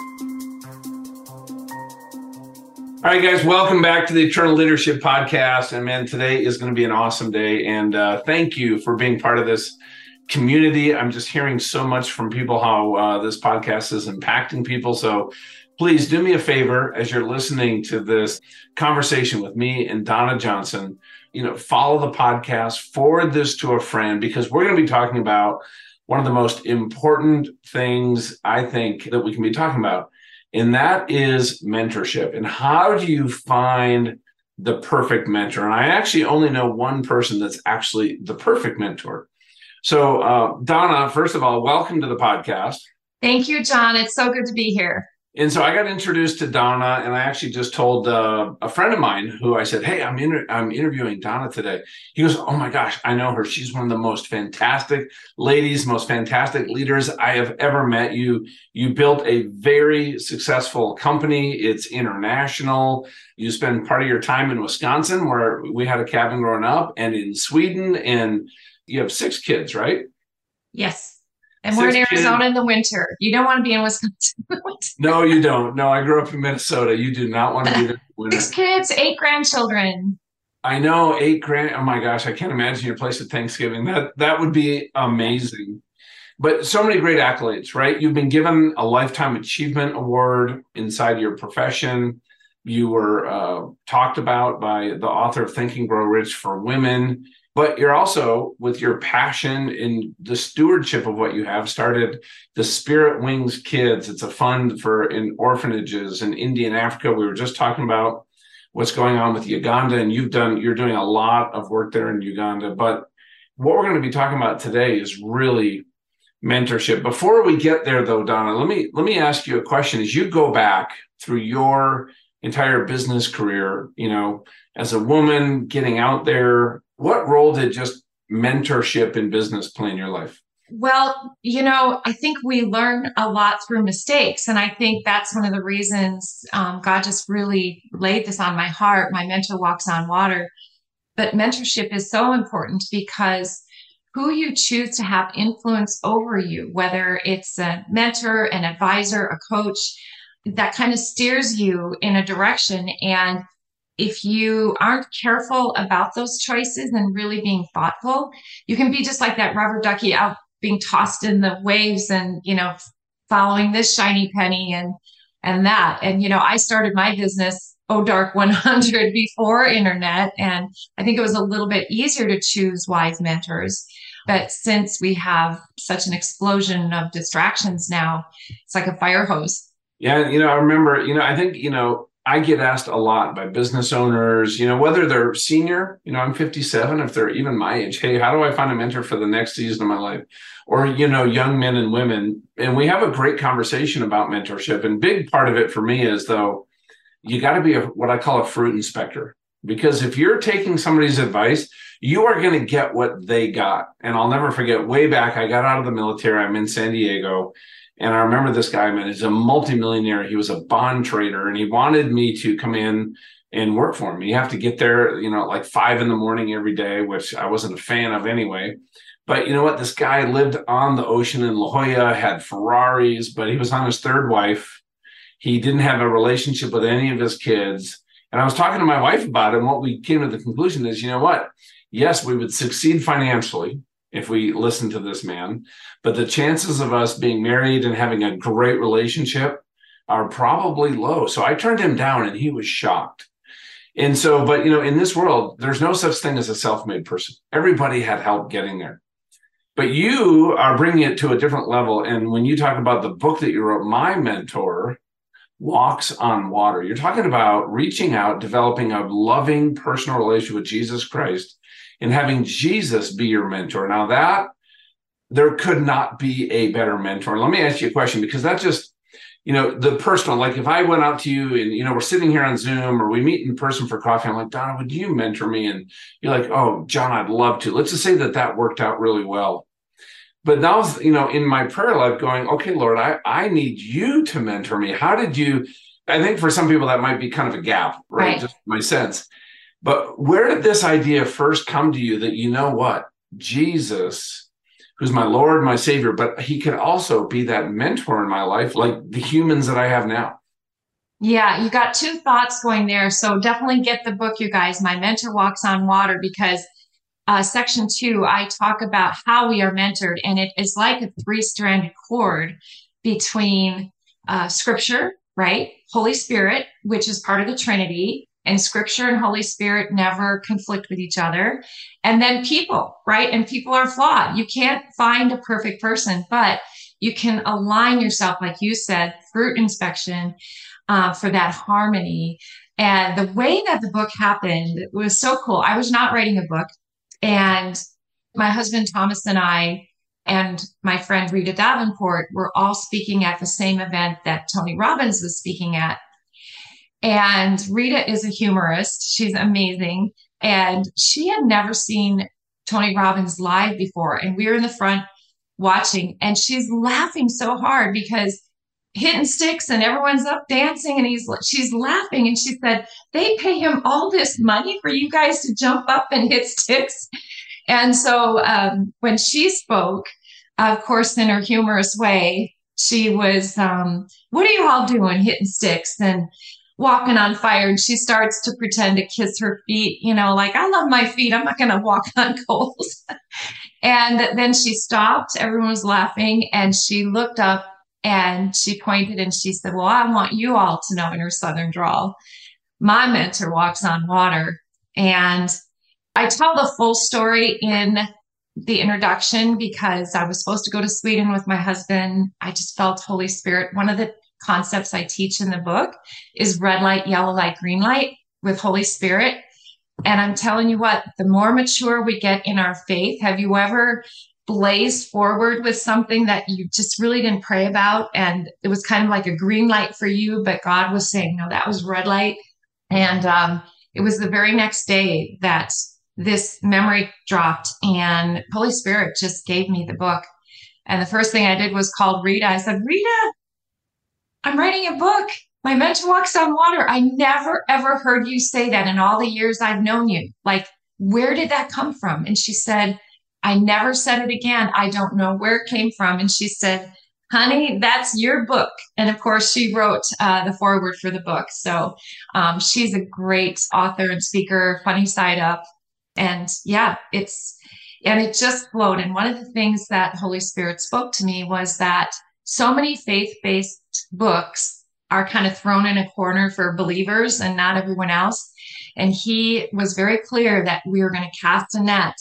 All right, guys, welcome back to the Eternal Leadership Podcast. And man, today is going to be an awesome day. And uh, thank you for being part of this community. I'm just hearing so much from people how uh, this podcast is impacting people. So please do me a favor as you're listening to this conversation with me and Donna Johnson. You know, follow the podcast, forward this to a friend because we're going to be talking about one of the most important things I think that we can be talking about and that is mentorship. And how do you find the perfect mentor? And I actually only know one person that's actually the perfect mentor. So, uh, Donna, first of all, welcome to the podcast. Thank you, John. It's so good to be here. And so I got introduced to Donna, and I actually just told uh, a friend of mine who I said, "Hey, I'm inter- I'm interviewing Donna today." He goes, "Oh my gosh, I know her. She's one of the most fantastic ladies, most fantastic leaders I have ever met. You you built a very successful company. It's international. You spend part of your time in Wisconsin, where we had a cabin growing up, and in Sweden, and you have six kids, right?" Yes. And we we're in Arizona in the winter. You don't want to be in Wisconsin. no, you don't. No, I grew up in Minnesota. You do not want to be there. Six kids, eight grandchildren. I know eight grand. Oh my gosh, I can't imagine your place at Thanksgiving. That that would be amazing. But so many great accolades, right? You've been given a lifetime achievement award inside your profession. You were uh, talked about by the author of Think and Grow Rich for Women but you're also with your passion and the stewardship of what you have started the spirit wings kids. It's a fund for in orphanages in india and africa. We were just talking about what's going on with uganda and you've done you're doing a lot of work there in uganda. But what we're going to be talking about today is really mentorship. Before we get there though donna let me let me ask you a question. As you go back through your entire business career you know as a woman getting out there what role did just mentorship in business play in your life? Well, you know, I think we learn a lot through mistakes. And I think that's one of the reasons um, God just really laid this on my heart. My mentor walks on water. But mentorship is so important because who you choose to have influence over you, whether it's a mentor, an advisor, a coach, that kind of steers you in a direction. And if you aren't careful about those choices and really being thoughtful, you can be just like that rubber ducky out being tossed in the waves and, you know, following this shiny penny and, and that. And, you know, I started my business, Oh Dark 100 before internet. And I think it was a little bit easier to choose wise mentors. But since we have such an explosion of distractions now, it's like a fire hose. Yeah. You know, I remember, you know, I think, you know, I get asked a lot by business owners, you know, whether they're senior, you know, I'm 57, if they're even my age, hey, how do I find a mentor for the next season of my life? Or, you know, young men and women. And we have a great conversation about mentorship. And big part of it for me is though, you got to be a, what I call a fruit inspector. Because if you're taking somebody's advice, you are going to get what they got. And I'll never forget way back, I got out of the military, I'm in San Diego and I remember this guy, man, he's a multimillionaire. He was a bond trader and he wanted me to come in and work for him. You have to get there, you know, like five in the morning every day, which I wasn't a fan of anyway. But you know what? This guy lived on the ocean in La Jolla, had Ferraris, but he was on his third wife. He didn't have a relationship with any of his kids. And I was talking to my wife about it. And what we came to the conclusion is, you know what? Yes, we would succeed financially if we listen to this man. But the chances of us being married and having a great relationship are probably low. So I turned him down and he was shocked. And so, but you know, in this world, there's no such thing as a self made person. Everybody had help getting there. But you are bringing it to a different level. And when you talk about the book that you wrote, My Mentor Walks on Water, you're talking about reaching out, developing a loving personal relationship with Jesus Christ and having Jesus be your mentor. Now, that there could not be a better mentor. Let me ask you a question because that just, you know, the personal, like if I went out to you and, you know, we're sitting here on Zoom or we meet in person for coffee, I'm like, Donna, would you mentor me? And you're like, oh, John, I'd love to. Let's just say that that worked out really well. But now, you know, in my prayer life, going, okay, Lord, I, I need you to mentor me. How did you? I think for some people that might be kind of a gap, right? right. Just my sense. But where did this idea first come to you that you know what? Jesus who's my Lord, my Savior, but he can also be that mentor in my life, like the humans that I have now. Yeah, you got two thoughts going there. So definitely get the book, you guys. My mentor walks on water because uh, section two, I talk about how we are mentored, and it is like a three stranded cord between uh, scripture, right? Holy Spirit, which is part of the Trinity, and scripture and Holy Spirit never conflict with each other. And then people, right? And people are flawed. You can't find a perfect person, but you can align yourself, like you said, fruit inspection uh, for that harmony. And the way that the book happened was so cool. I was not writing a book. And my husband Thomas and I and my friend Rita Davenport were all speaking at the same event that Tony Robbins was speaking at. And Rita is a humorist. She's amazing. And she had never seen Tony Robbins live before. And we were in the front watching, and she's laughing so hard because hitting sticks and everyone's up dancing and he's she's laughing and she said they pay him all this money for you guys to jump up and hit sticks and so um, when she spoke of course in her humorous way she was um, what are you all doing hitting sticks and walking on fire and she starts to pretend to kiss her feet you know like i love my feet i'm not going to walk on coals and then she stopped everyone was laughing and she looked up and she pointed and she said, Well, I want you all to know in her Southern drawl, my mentor walks on water. And I tell the full story in the introduction because I was supposed to go to Sweden with my husband. I just felt Holy Spirit. One of the concepts I teach in the book is red light, yellow light, green light with Holy Spirit. And I'm telling you what, the more mature we get in our faith, have you ever blaze forward with something that you just really didn't pray about and it was kind of like a green light for you but god was saying no that was red light. And um, it was the very next day that this memory dropped and holy spirit just gave me the book. And the first thing i did was called rita. I said rita i'm writing a book my mentor walks on water i never ever heard you say that in all the years i've known you like where did that come from and she said I never said it again. I don't know where it came from. And she said, honey, that's your book. And of course, she wrote uh, the foreword for the book. So um, she's a great author and speaker, funny side up. And yeah, it's, and it just flowed. And one of the things that Holy Spirit spoke to me was that so many faith based books are kind of thrown in a corner for believers and not everyone else. And he was very clear that we were going to cast a net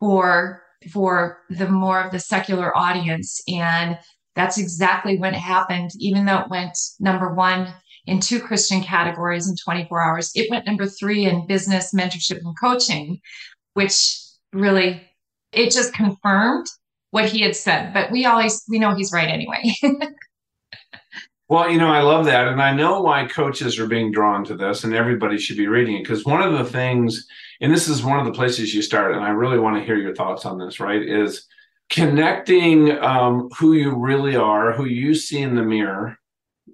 for for the more of the secular audience. And that's exactly what happened. Even though it went number one in two christian categories in 24 hours it went number three in business mentorship and coaching which really it just confirmed what he had said. But we always we know he's right anyway Well, you know, I love that. And I know why coaches are being drawn to this, and everybody should be reading it. Because one of the things, and this is one of the places you start, and I really want to hear your thoughts on this, right? Is connecting um, who you really are, who you see in the mirror,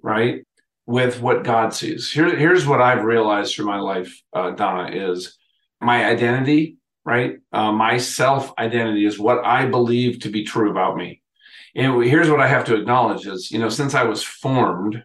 right? With what God sees. Here, here's what I've realized through my life, uh, Donna, is my identity, right? Uh, my self identity is what I believe to be true about me and here's what I have to acknowledge is, you know, since I was formed,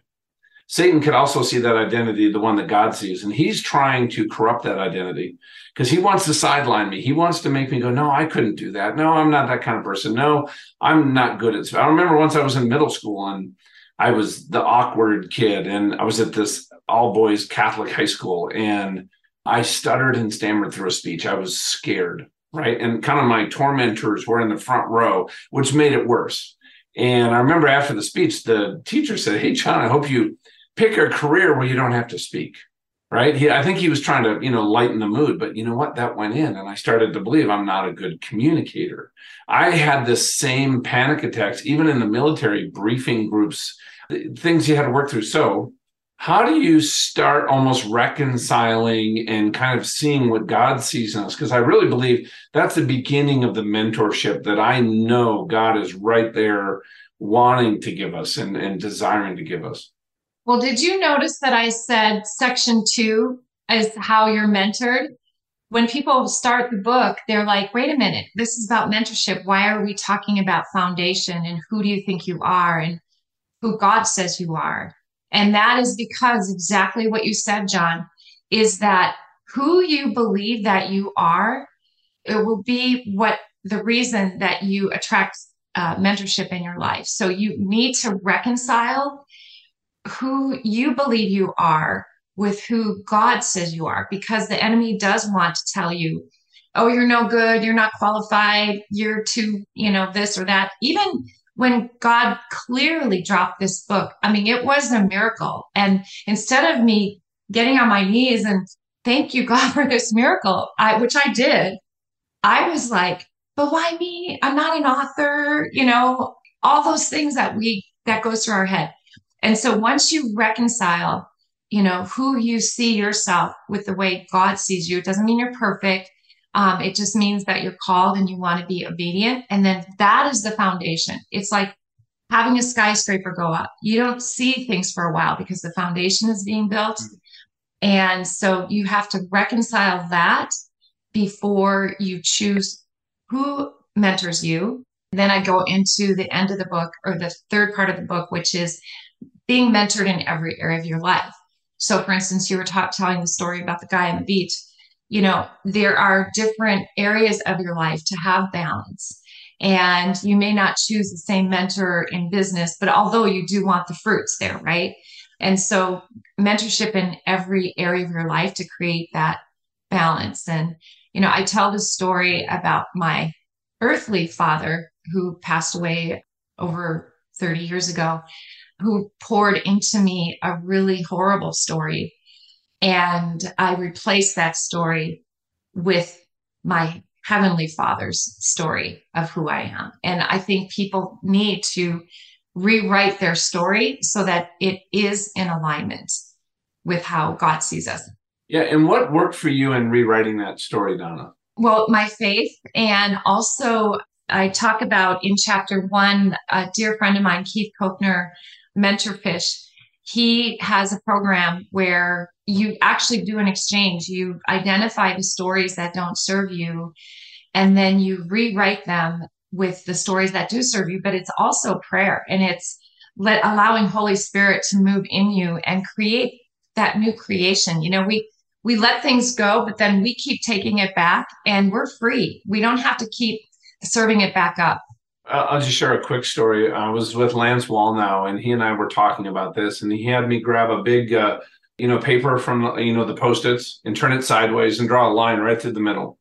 Satan could also see that identity, the one that God sees, and he's trying to corrupt that identity because he wants to sideline me. He wants to make me go, no, I couldn't do that. No, I'm not that kind of person. No, I'm not good at. I remember once I was in middle school and I was the awkward kid, and I was at this all boys Catholic high school, and I stuttered and stammered through a speech. I was scared, right? And kind of my tormentors were in the front row, which made it worse and I remember after the speech, the teacher said, Hey, John, I hope you pick a career where you don't have to speak. Right. He, I think he was trying to, you know, lighten the mood, but you know what? That went in. And I started to believe I'm not a good communicator. I had this same panic attacks, even in the military briefing groups, things you had to work through. So how do you start almost reconciling and kind of seeing what God sees in us? Because I really believe that's the beginning of the mentorship that I know God is right there wanting to give us and, and desiring to give us. Well, did you notice that I said section two is how you're mentored? when people start the book, they're like, wait a minute, this is about mentorship. Why are we talking about foundation and who do you think you are and who God says you are? And that is because exactly what you said, John, is that who you believe that you are, it will be what the reason that you attract uh, mentorship in your life. So you need to reconcile who you believe you are with who God says you are, because the enemy does want to tell you, oh, you're no good, you're not qualified, you're too, you know, this or that. Even when God clearly dropped this book, I mean, it was a miracle. And instead of me getting on my knees and thank you, God, for this miracle, I, which I did, I was like, but why me? I'm not an author, you know, all those things that we, that goes through our head. And so once you reconcile, you know, who you see yourself with the way God sees you, it doesn't mean you're perfect. Um, it just means that you're called and you want to be obedient. And then that is the foundation. It's like having a skyscraper go up. You don't see things for a while because the foundation is being built. And so you have to reconcile that before you choose who mentors you. Then I go into the end of the book or the third part of the book, which is being mentored in every area of your life. So, for instance, you were ta- telling the story about the guy on the beach. You know, there are different areas of your life to have balance. And you may not choose the same mentor in business, but although you do want the fruits there, right? And so, mentorship in every area of your life to create that balance. And, you know, I tell the story about my earthly father who passed away over 30 years ago who poured into me a really horrible story. And I replaced that story with my Heavenly Father's story of who I am. And I think people need to rewrite their story so that it is in alignment with how God sees us. Yeah. And what worked for you in rewriting that story, Donna? Well, my faith. And also, I talk about in chapter one, a dear friend of mine, Keith Kochner, Mentorfish, he has a program where you actually do an exchange. You identify the stories that don't serve you, and then you rewrite them with the stories that do serve you. But it's also prayer, and it's let allowing Holy Spirit to move in you and create that new creation. You know, we we let things go, but then we keep taking it back, and we're free. We don't have to keep serving it back up. I'll just share a quick story. I was with Lance Wallnau, and he and I were talking about this, and he had me grab a big, uh, you know, paper from you know the post-its and turn it sideways and draw a line right through the middle.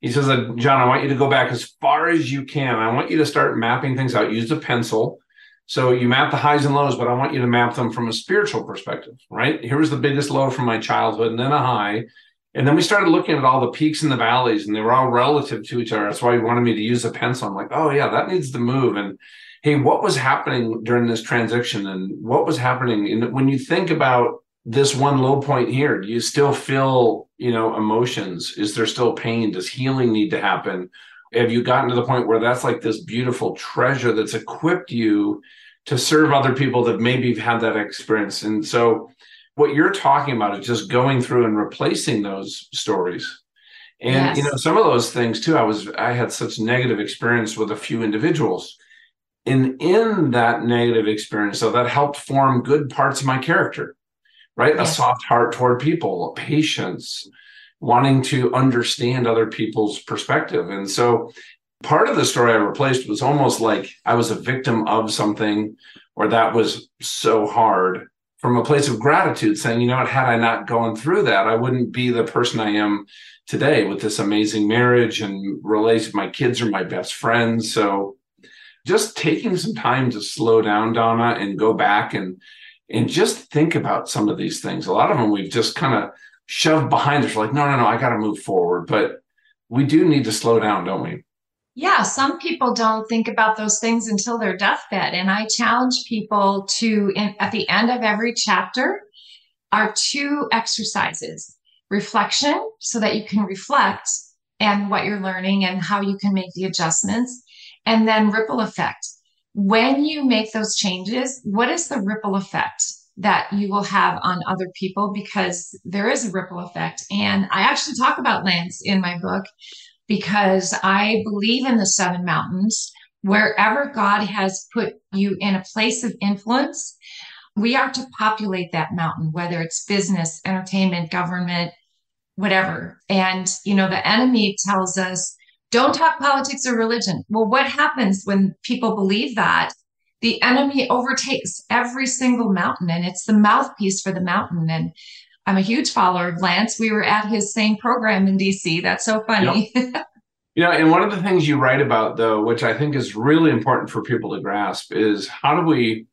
He says, uh, "John, I want you to go back as far as you can. I want you to start mapping things out. Use a pencil." So you map the highs and lows, but I want you to map them from a spiritual perspective, right? Here was the biggest low from my childhood, and then a high, and then we started looking at all the peaks and the valleys, and they were all relative to each other. That's why he wanted me to use a pencil. I'm like, oh yeah, that needs to move. And hey, what was happening during this transition, and what was happening? And when you think about this one low point here, do you still feel, you know, emotions? Is there still pain? Does healing need to happen? Have you gotten to the point where that's like this beautiful treasure that's equipped you to serve other people that maybe have had that experience? And so what you're talking about is just going through and replacing those stories. And yes. you know some of those things too i was i had such negative experience with a few individuals. And in that negative experience so that helped form good parts of my character right? Yes. a soft heart toward people patience wanting to understand other people's perspective. And so part of the story i replaced was almost like i was a victim of something or that was so hard from a place of gratitude, saying, you know what, had I not gone through that, I wouldn't be the person I am today with this amazing marriage and relation. My kids are my best friends. So just taking some time to slow down, Donna, and go back and and just think about some of these things. A lot of them we've just kind of shoved behind us. We're like, no, no, no, I got to move forward. But we do need to slow down, don't we? Yeah, some people don't think about those things until their deathbed. And I challenge people to, in, at the end of every chapter, are two exercises reflection, so that you can reflect and what you're learning and how you can make the adjustments, and then ripple effect. When you make those changes, what is the ripple effect? that you will have on other people because there is a ripple effect. And I actually talk about Lance in my book because I believe in the seven mountains. Wherever God has put you in a place of influence, we are to populate that mountain, whether it's business, entertainment, government, whatever. And, you know, the enemy tells us, don't talk politics or religion. Well, what happens when people believe that? The enemy overtakes every single mountain and it's the mouthpiece for the mountain. And I'm a huge follower of Lance. We were at his same program in DC. That's so funny. Yep. Yeah, and one of the things you write about, though, which I think is really important for people to grasp, is how do we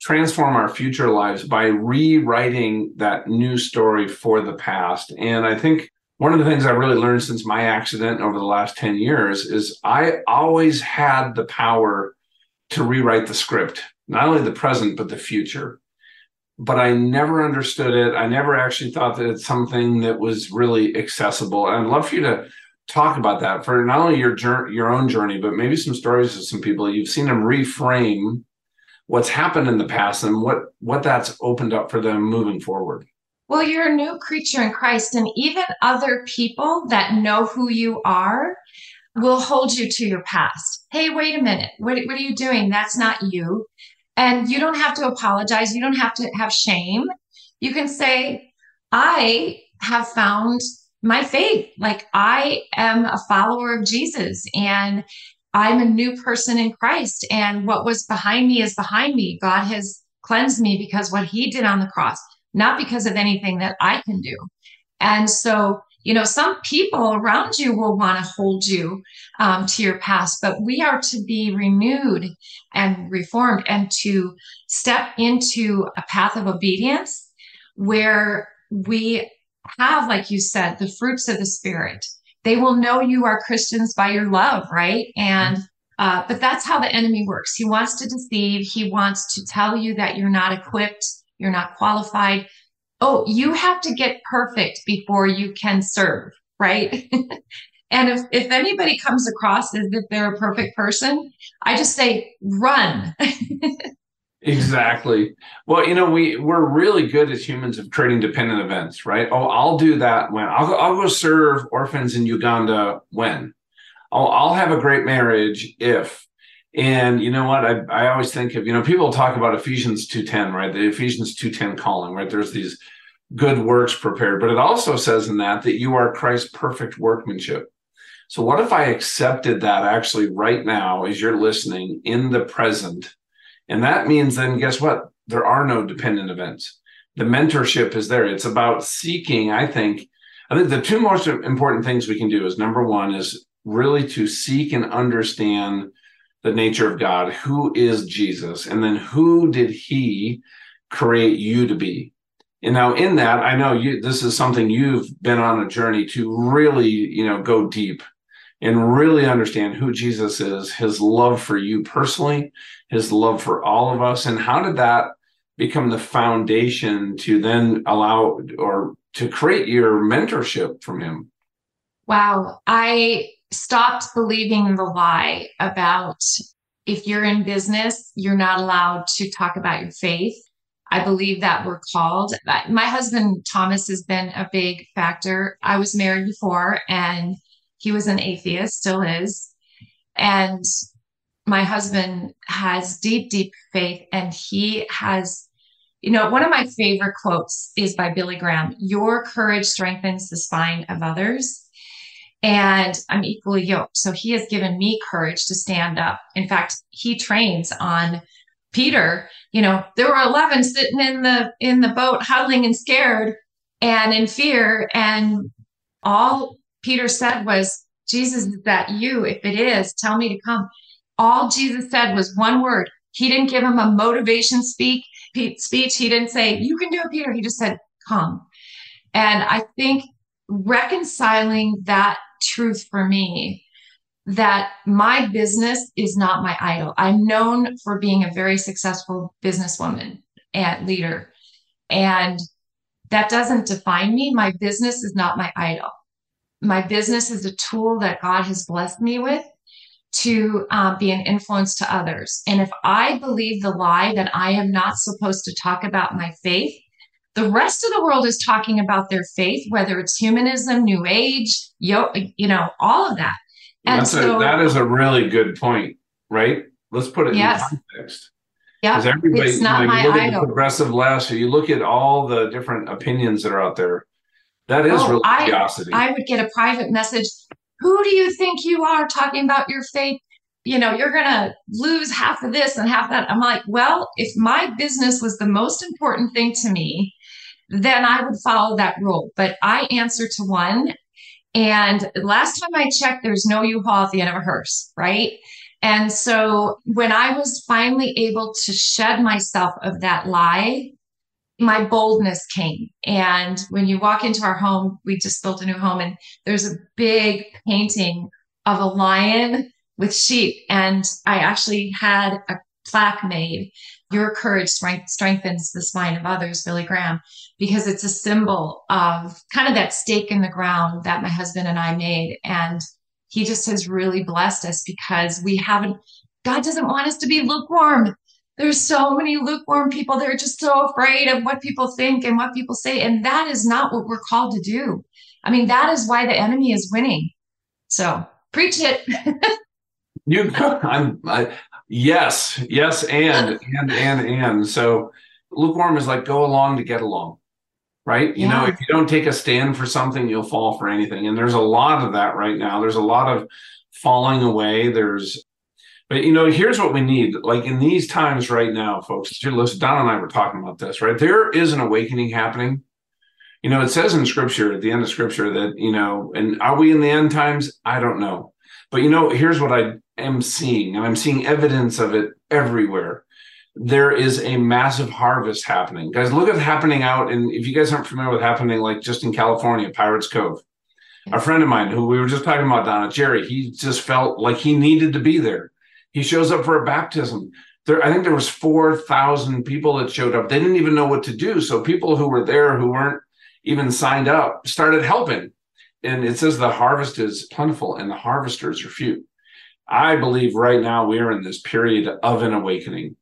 transform our future lives by rewriting that new story for the past? And I think one of the things I really learned since my accident over the last 10 years is I always had the power to rewrite the script, not only the present, but the future but I never understood it. I never actually thought that it's something that was really accessible. And I'd love for you to talk about that for not only your journey, your own journey, but maybe some stories of some people you've seen them reframe what's happened in the past and what what that's opened up for them moving forward. Well, you're a new creature in Christ, and even other people that know who you are will hold you to your past. Hey, wait a minute. What, what are you doing? That's not you. And you don't have to apologize. You don't have to have shame. You can say, I have found my faith. Like I am a follower of Jesus and I'm a new person in Christ. And what was behind me is behind me. God has cleansed me because what he did on the cross, not because of anything that I can do. And so, you know, some people around you will want to hold you um, to your past, but we are to be renewed and reformed and to step into a path of obedience where we have, like you said, the fruits of the Spirit. They will know you are Christians by your love, right? And uh, but that's how the enemy works. He wants to deceive. He wants to tell you that you're not equipped, you're not qualified. Oh, you have to get perfect before you can serve, right? and if if anybody comes across as if they're a perfect person, I just say run. Exactly. Well, you know, we we're really good as humans of creating dependent events, right? Oh, I'll do that when I'll go, I'll go serve orphans in Uganda when. I'll I'll have a great marriage if. And you know what? I I always think of you know people talk about Ephesians two ten, right? The Ephesians two ten calling, right? There's these good works prepared, but it also says in that that you are Christ's perfect workmanship. So what if I accepted that actually right now as you're listening in the present? And that means then, guess what? There are no dependent events. The mentorship is there. It's about seeking, I think. I think the two most important things we can do is number one is really to seek and understand the nature of God. Who is Jesus? And then who did he create you to be? And now in that, I know you this is something you've been on a journey to really, you know, go deep and really understand who Jesus is, his love for you personally, his love for all of us. And how did that become the foundation to then allow or to create your mentorship from him? Wow. I stopped believing the lie about if you're in business, you're not allowed to talk about your faith. I believe that we're called. My husband, Thomas, has been a big factor. I was married before and he was an atheist, still is. And my husband has deep, deep faith, and he has, you know, one of my favorite quotes is by Billy Graham Your courage strengthens the spine of others. And I'm equally yoked. So he has given me courage to stand up. In fact, he trains on Peter. You know, there were 11 sitting in the in the boat huddling and scared and in fear and all Peter said was, Jesus, is that you? If it is, tell me to come. All Jesus said was one word. He didn't give him a motivation speak speech. He didn't say, you can do it, Peter. He just said, come. And I think reconciling that truth for me that my business is not my idol. I'm known for being a very successful businesswoman and leader. And that doesn't define me. My business is not my idol my business is a tool that God has blessed me with to uh, be an influence to others. And if I believe the lie that I am not supposed to talk about my faith, the rest of the world is talking about their faith, whether it's humanism, New Age, yo, you know, all of that. And That's so a, that is a really good point, right? Let's put it yes. in context. Yeah, everybody, it's not you, know, my you look idol. at the progressive left, or you look at all the different opinions that are out there. That is oh, religiosity. I, I would get a private message. Who do you think you are talking about your faith? You know, you're going to lose half of this and half that. I'm like, well, if my business was the most important thing to me, then I would follow that rule. But I answer to one. And last time I checked, there's no U-Haul at the end of a hearse, right? And so when I was finally able to shed myself of that lie, my boldness came. And when you walk into our home, we just built a new home, and there's a big painting of a lion with sheep. And I actually had a plaque made Your courage strength, strengthens the spine of others, Billy Graham, because it's a symbol of kind of that stake in the ground that my husband and I made. And he just has really blessed us because we haven't, God doesn't want us to be lukewarm. There's so many lukewarm people. They're just so afraid of what people think and what people say. And that is not what we're called to do. I mean, that is why the enemy is winning. So preach it. you, I'm, I, yes, yes, and, and, and, and. So lukewarm is like go along to get along right? You yeah. know, if you don't take a stand for something, you'll fall for anything. And there's a lot of that right now. There's a lot of falling away. There's, but you know, here's what we need. Like in these times right now, folks, listen, Don and I were talking about this, right? There is an awakening happening. You know, it says in scripture, at the end of scripture, that, you know, and are we in the end times? I don't know. But, you know, here's what I am seeing, and I'm seeing evidence of it everywhere there is a massive harvest happening. Guys, look at happening out and if you guys aren't familiar with happening like just in California, Pirates Cove. A friend of mine who we were just talking about, Donna, Jerry, he just felt like he needed to be there. He shows up for a baptism. There, I think there was 4,000 people that showed up. They didn't even know what to do. So people who were there who weren't even signed up started helping. And it says the harvest is plentiful and the harvesters are few. I believe right now we are in this period of an awakening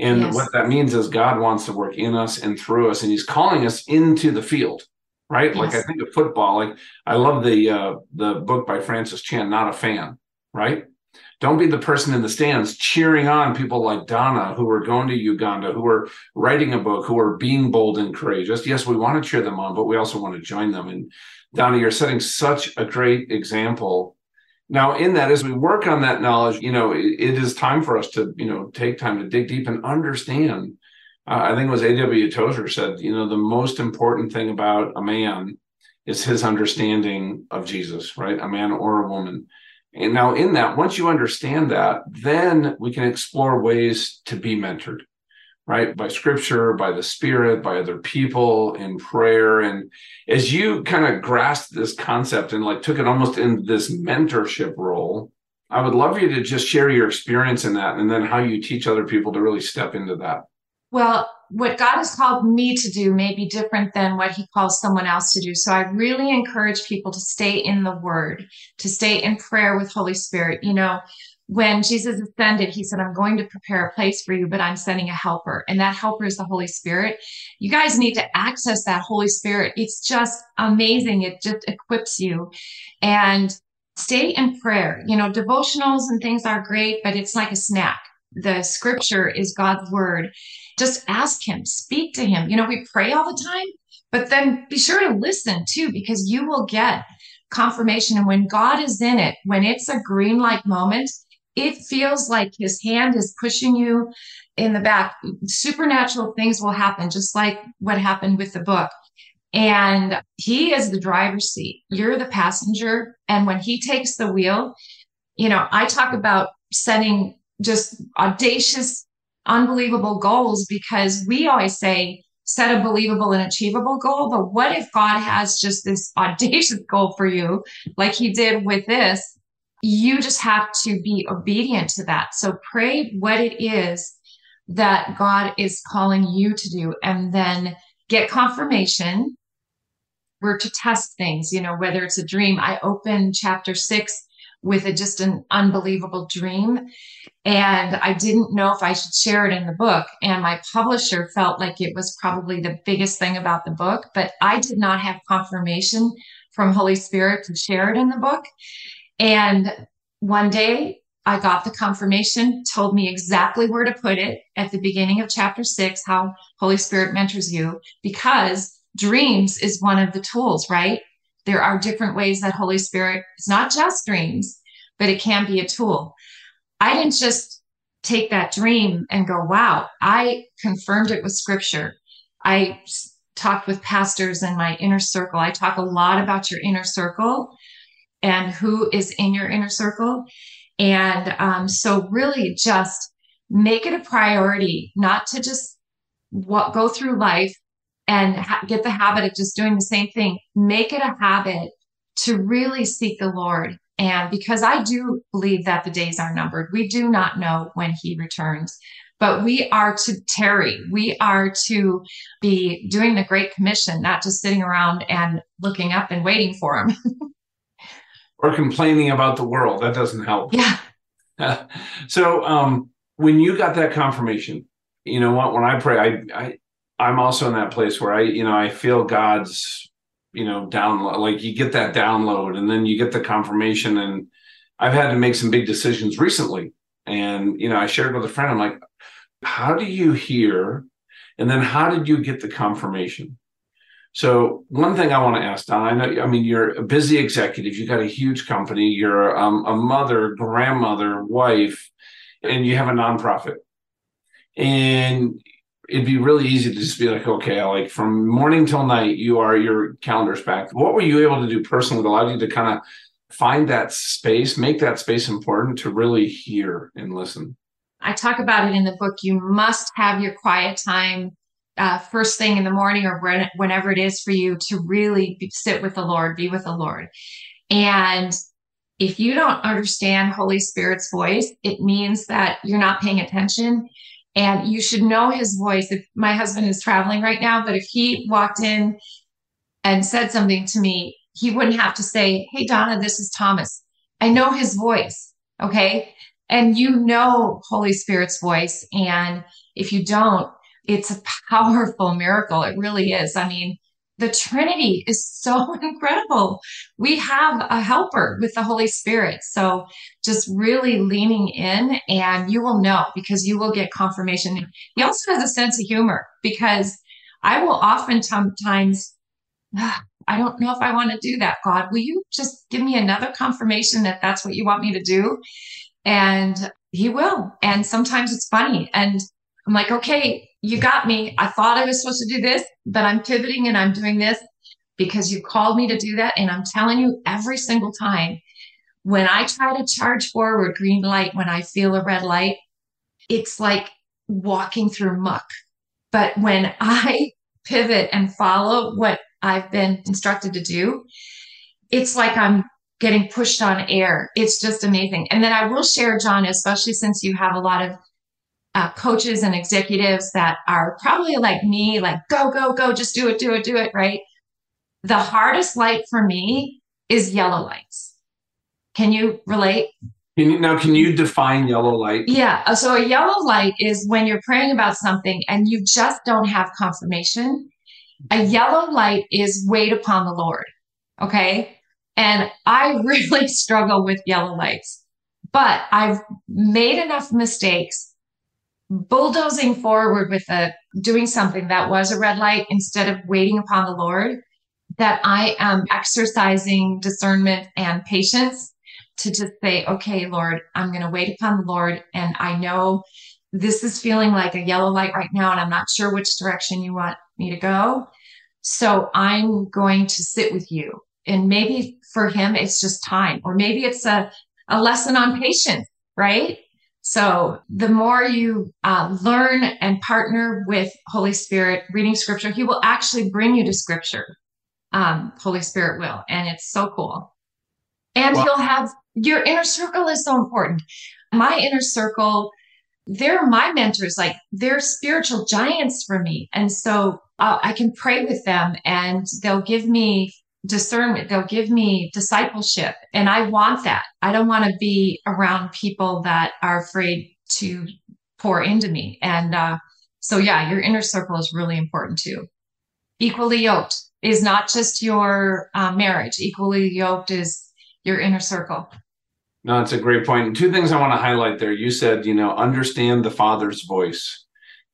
and yes. what that means is God wants to work in us and through us, and He's calling us into the field, right? Yes. Like I think of football. Like I love the uh, the book by Francis Chan, Not a Fan, right? Don't be the person in the stands cheering on people like Donna who are going to Uganda, who are writing a book, who are being bold and courageous. Yes, we want to cheer them on, but we also want to join them. And Donna, you're setting such a great example now, in that, as we work on that knowledge, you know, it, it is time for us to, you know, take time to dig deep and understand. Uh, I think it was A.W. Tozer said, you know, the most important thing about a man is his understanding of Jesus, right? A man or a woman. And now, in that, once you understand that, then we can explore ways to be mentored right? By scripture, by the spirit, by other people in prayer. And as you kind of grasped this concept and like took it almost in this mentorship role, I would love you to just share your experience in that and then how you teach other people to really step into that. Well, what God has called me to do may be different than what he calls someone else to do. So I really encourage people to stay in the word, to stay in prayer with Holy Spirit. You know, when Jesus ascended, he said, I'm going to prepare a place for you, but I'm sending a helper. And that helper is the Holy Spirit. You guys need to access that Holy Spirit. It's just amazing. It just equips you. And stay in prayer. You know, devotionals and things are great, but it's like a snack. The scripture is God's word. Just ask him, speak to him. You know, we pray all the time, but then be sure to listen too, because you will get confirmation. And when God is in it, when it's a green light moment, it feels like his hand is pushing you in the back. Supernatural things will happen, just like what happened with the book. And he is the driver's seat. You're the passenger. And when he takes the wheel, you know, I talk about setting just audacious, unbelievable goals because we always say, set a believable and achievable goal. But what if God has just this audacious goal for you, like he did with this? you just have to be obedient to that. So pray what it is that God is calling you to do and then get confirmation. We're to test things, you know, whether it's a dream. I open chapter six with a, just an unbelievable dream. And I didn't know if I should share it in the book. And my publisher felt like it was probably the biggest thing about the book, but I did not have confirmation from Holy Spirit to share it in the book. And one day I got the confirmation, told me exactly where to put it at the beginning of chapter six, how Holy Spirit mentors you, because dreams is one of the tools, right? There are different ways that Holy Spirit, it's not just dreams, but it can be a tool. I didn't just take that dream and go, wow, I confirmed it with scripture. I talked with pastors in my inner circle. I talk a lot about your inner circle and who is in your inner circle. And um, so, really, just make it a priority not to just what, go through life and ha- get the habit of just doing the same thing. Make it a habit to really seek the Lord. And because I do believe that the days are numbered, we do not know when He returns but we are to tarry. We are to be doing the Great Commission, not just sitting around and looking up and waiting for him. or complaining about the world. That doesn't help. Yeah. so um, when you got that confirmation, you know what? When I pray, I, I I'm also in that place where I, you know, I feel God's, you know, download. Like you get that download, and then you get the confirmation. And I've had to make some big decisions recently. And you know, I shared with a friend. I'm like, how do you hear? And then how did you get the confirmation? So one thing I want to ask Don, I know, I mean, you're a busy executive. You got a huge company. You're um, a mother, grandmother, wife, and you have a nonprofit. And it'd be really easy to just be like, okay, like from morning till night, you are your calendar's back. What were you able to do personally that allowed you to kind of find that space, make that space important to really hear and listen? I talk about it in the book. You must have your quiet time uh, first thing in the morning or when, whenever it is for you to really be, sit with the Lord, be with the Lord. And if you don't understand Holy Spirit's voice, it means that you're not paying attention and you should know his voice. If my husband is traveling right now, but if he walked in and said something to me, he wouldn't have to say, Hey, Donna, this is Thomas. I know his voice. Okay and you know Holy Spirit's voice. And if you don't, it's a powerful miracle. It really is. I mean, the Trinity is so incredible. We have a helper with the Holy Spirit. So just really leaning in, and you will know because you will get confirmation. He also has a sense of humor because I will oftentimes, I don't know if I want to do that. God, will you just give me another confirmation that that's what you want me to do? and he will. And sometimes it's funny. And I'm like, okay, you got me. I thought I was supposed to do this, but I'm pivoting and I'm doing this because you called me to do that. And I'm telling you every single time when I try to charge forward green light, when I feel a red light, it's like walking through muck. But when I pivot and follow what I've been instructed to do, it's like I'm getting pushed on air. It's just amazing. And then I will share, John, especially since you have a lot of uh, coaches and executives that are probably like me, like, go, go, go, just do it, do it, do it, right? The hardest light for me is yellow lights. Can you relate? Can you, now, can you define yellow light? Yeah. Uh, so a yellow light is when you're praying about something and you just don't have confirmation. A yellow light is wait upon the Lord. Okay. And I really struggle with yellow lights, but I've made enough mistakes bulldozing forward with a doing something that was a red light instead of waiting upon the Lord that I am exercising discernment and patience to just say, okay, Lord, I'm going to wait upon the Lord. And I know this is feeling like a yellow light right now, and I'm not sure which direction you want me to go. So I'm going to sit with you and maybe for him it's just time or maybe it's a, a lesson on patience right so the more you uh, learn and partner with holy spirit reading scripture he will actually bring you to scripture. Um, holy spirit will and it's so cool. And wow. he'll have your inner circle is so important. My inner circle they're my mentors like they're spiritual giants for me. And so uh, i can pray with them and they'll give me discernment. They'll give me discipleship. And I want that. I don't want to be around people that are afraid to pour into me. And uh, so, yeah, your inner circle is really important too. Equally yoked is not just your uh, marriage, equally yoked is your inner circle. No, it's a great point. And two things I want to highlight there. You said, you know, understand the Father's voice.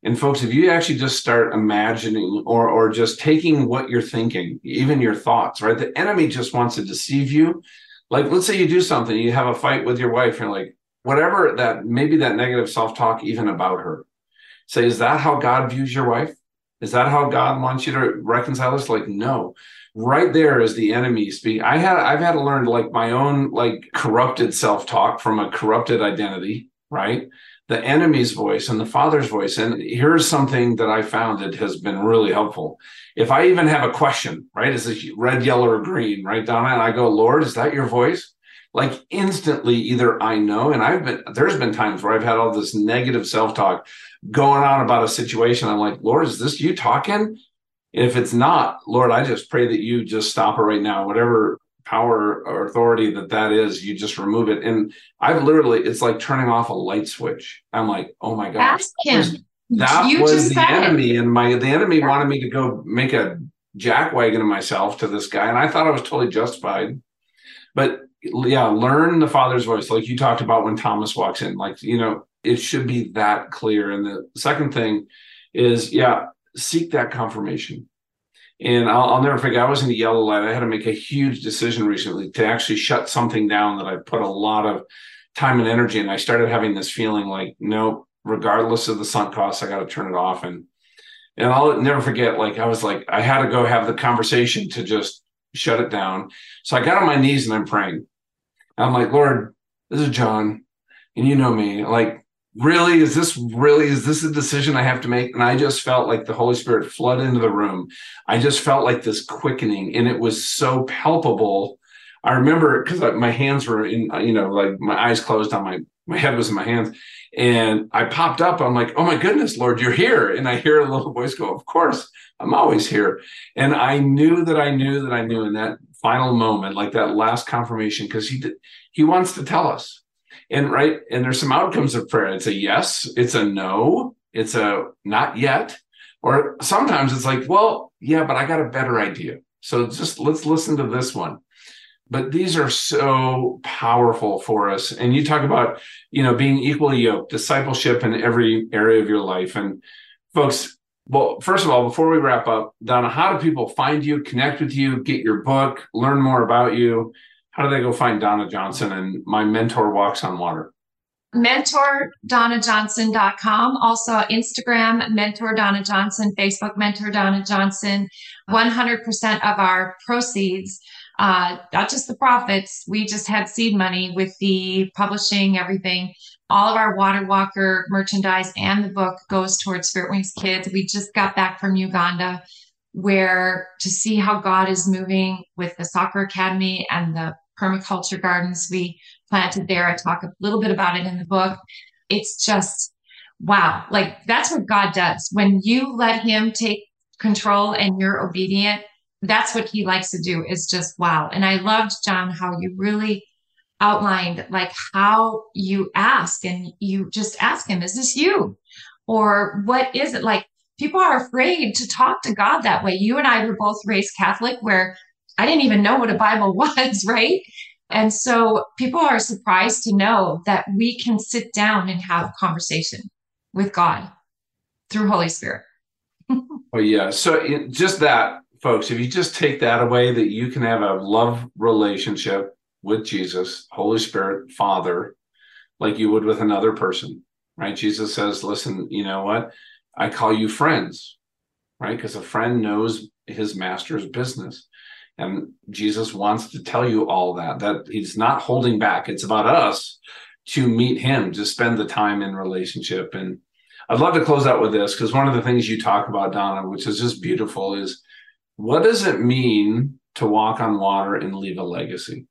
And folks, if you actually just start imagining or or just taking what you're thinking, even your thoughts, right? The enemy just wants to deceive you. Like, let's say you do something, you have a fight with your wife, you're like, whatever that maybe that negative self-talk even about her. Say, is that how God views your wife? Is that how God wants you to reconcile us? Like, no. Right there is the enemy speak. I had I've had to learn like my own like corrupted self-talk from a corrupted identity, right? The enemy's voice and the father's voice. And here's something that I found that has been really helpful. If I even have a question, right, is it red, yellow, or green, right, Donna? And I go, Lord, is that your voice? Like instantly, either I know, and I've been, there's been times where I've had all this negative self talk going on about a situation. I'm like, Lord, is this you talking? If it's not, Lord, I just pray that you just stop it right now. Whatever power or authority that that is, you just remove it. And I've literally, it's like turning off a light switch. I'm like, oh my God. Ask him. That you was the enemy. It. And my, the enemy yeah. wanted me to go make a jackwagon of myself to this guy. And I thought I was totally justified. But yeah, learn the father's voice. Like you talked about when Thomas walks in, like, you know, it should be that clear. And the second thing is, yeah, seek that confirmation and I'll, I'll, never forget, I was in the yellow light. I had to make a huge decision recently to actually shut something down that I put a lot of time and energy in. I started having this feeling like, no, regardless of the sunk costs, I got to turn it off. And and I'll never forget, like I was like, I had to go have the conversation to just shut it down. So I got on my knees and I'm praying. I'm like, Lord, this is John, and you know me. Like, really is this really is this a decision i have to make? And i just felt like the holy spirit flood into the room. I just felt like this quickening and it was so palpable. I remember because my hands were in uh, you know like my eyes closed on my my head was in my hands and i popped up. I'm like oh my goodness lord you're here. And i hear a little voice go of course i'm always here. And i knew that i knew that i knew in that final moment like that last confirmation because he did he wants to tell us and right, and there's some outcomes of prayer. It's a yes, it's a no, it's a not yet. Or sometimes it's like, well, yeah, but I got a better idea. So just let's listen to this one. But these are so powerful for us. And you talk about, you know, being equally yoked, discipleship in every area of your life. And folks, well, first of all, before we wrap up, Donna, how do people find you, connect with you, get your book, learn more about you? How do they go find Donna Johnson and my mentor walks on water? MentorDonnaJohnson.com. Also Instagram, Mentor Donna Johnson, Facebook, Mentor Donna Johnson. 100% of our proceeds, uh, not just the profits, we just had seed money with the publishing, everything. All of our Water Walker merchandise and the book goes towards Spirit Wings Kids. We just got back from Uganda where to see how God is moving with the soccer academy and the permaculture gardens we planted there. I talk a little bit about it in the book. It's just wow. Like that's what God does. When you let him take control and you're obedient, that's what he likes to do is just wow. And I loved John how you really outlined like how you ask and you just ask him, is this you? Or what is it like? People are afraid to talk to God that way. You and I were both raised Catholic where I didn't even know what a Bible was, right? And so people are surprised to know that we can sit down and have conversation with God through Holy Spirit. oh, yeah. So just that, folks, if you just take that away, that you can have a love relationship with Jesus, Holy Spirit, Father, like you would with another person, right? Jesus says, listen, you know what? I call you friends, right? Because a friend knows his master's business. And Jesus wants to tell you all that, that he's not holding back. It's about us to meet him, to spend the time in relationship. And I'd love to close out with this because one of the things you talk about, Donna, which is just beautiful, is what does it mean to walk on water and leave a legacy?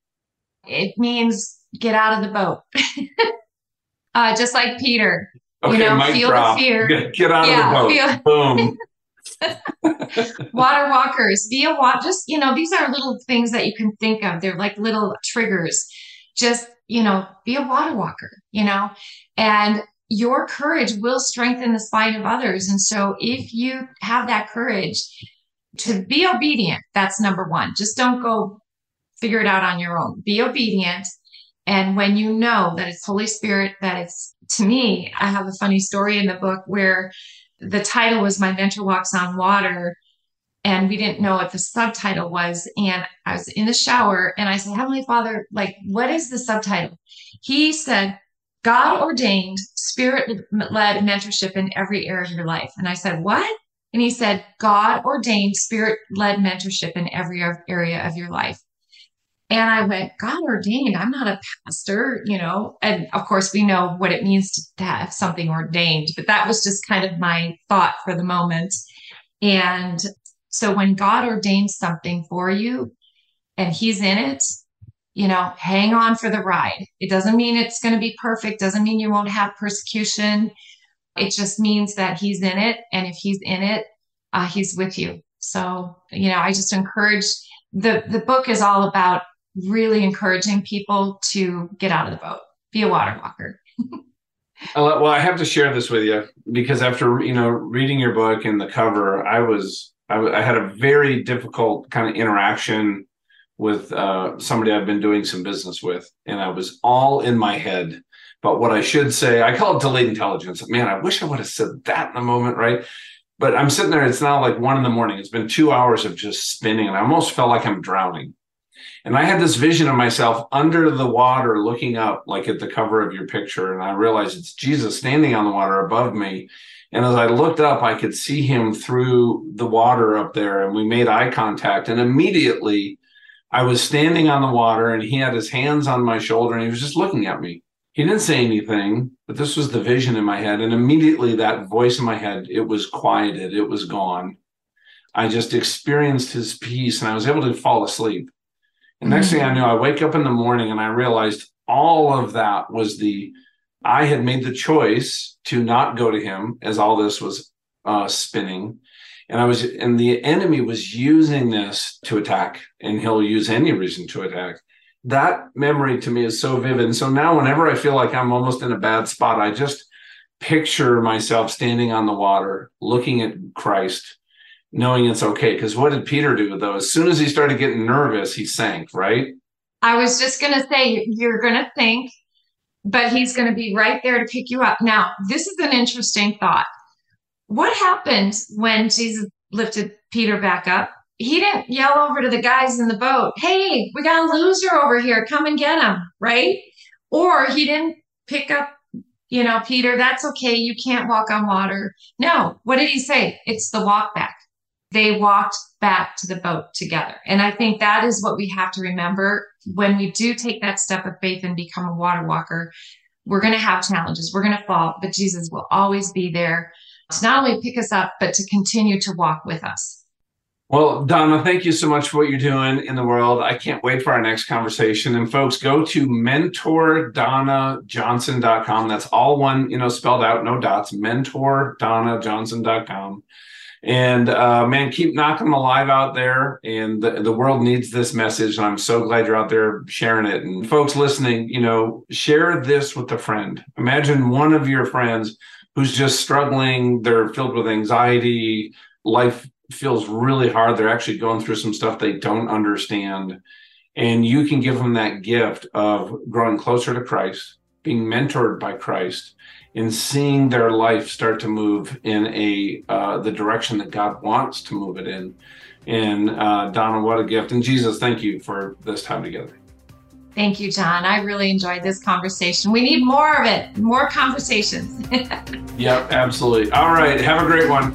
It means get out of the boat. uh, just like Peter. Okay, you know, feel drop. the fear. Get, get out yeah, of the boat. Feel- Boom. Walk water walkers. Be a water. Just you know, these are little things that you can think of. They're like little triggers. Just you know, be a water walker. You know, and your courage will strengthen the spine of others. And so, if you have that courage to be obedient, that's number one. Just don't go figure it out on your own. Be obedient. And when you know that it's Holy Spirit, that it's to me, I have a funny story in the book where the title was My Mentor Walks on Water. And we didn't know what the subtitle was. And I was in the shower and I said, Heavenly Father, like, what is the subtitle? He said, God ordained spirit led mentorship in every area of your life. And I said, What? And he said, God ordained spirit led mentorship in every area of your life. And I went, God ordained. I'm not a pastor, you know. And of course, we know what it means to have something ordained, but that was just kind of my thought for the moment. And so when God ordains something for you and He's in it, you know, hang on for the ride. It doesn't mean it's going to be perfect, doesn't mean you won't have persecution. It just means that He's in it. And if He's in it, uh, He's with you. So, you know, I just encourage the the book is all about really encouraging people to get out of the boat, be a water walker. well, I have to share this with you because after you know reading your book and the cover, I was I, I had a very difficult kind of interaction with uh, somebody I've been doing some business with, and I was all in my head. But what I should say, I call it delayed intelligence. Man, I wish I would have said that in the moment, right? But I'm sitting there. It's now like one in the morning. It's been two hours of just spinning, and I almost felt like I'm drowning. And I had this vision of myself under the water looking up, like at the cover of your picture. And I realized it's Jesus standing on the water above me. And as I looked up, I could see him through the water up there. And we made eye contact. And immediately I was standing on the water and he had his hands on my shoulder and he was just looking at me. He didn't say anything, but this was the vision in my head. And immediately that voice in my head, it was quieted, it was gone. I just experienced his peace and I was able to fall asleep. And next thing I mm-hmm. knew, I wake up in the morning and I realized all of that was the I had made the choice to not go to him as all this was uh, spinning. And I was, and the enemy was using this to attack, and he'll use any reason to attack. That memory to me is so vivid. And so now, whenever I feel like I'm almost in a bad spot, I just picture myself standing on the water, looking at Christ, knowing it's okay. Because what did Peter do though? As soon as he started getting nervous, he sank, right? I was just going to say, you're going to think, but he's going to be right there to pick you up. Now, this is an interesting thought. What happened when Jesus lifted Peter back up? He didn't yell over to the guys in the boat, hey, we got a loser over here. Come and get him, right? Or he didn't pick up you know, Peter, that's okay. You can't walk on water. No, what did he say? It's the walk back they walked back to the boat together. And I think that is what we have to remember when we do take that step of faith and become a water walker. We're going to have challenges, we're going to fall, but Jesus will always be there to not only pick us up, but to continue to walk with us. Well, Donna, thank you so much for what you're doing in the world. I can't wait for our next conversation. And folks, go to mentordonnajohnson.com. That's all one, you know, spelled out, no dots, mentordonnajohnson.com. And uh, man, keep knocking them alive out there. And the, the world needs this message. And I'm so glad you're out there sharing it. And folks listening, you know, share this with a friend. Imagine one of your friends who's just struggling. They're filled with anxiety. Life feels really hard. They're actually going through some stuff they don't understand. And you can give them that gift of growing closer to Christ, being mentored by Christ, in seeing their life start to move in a uh, the direction that God wants to move it in. And uh, Donna, what a gift! And Jesus, thank you for this time together. Thank you, John. I really enjoyed this conversation. We need more of it, more conversations. yep, absolutely. All right, have a great one.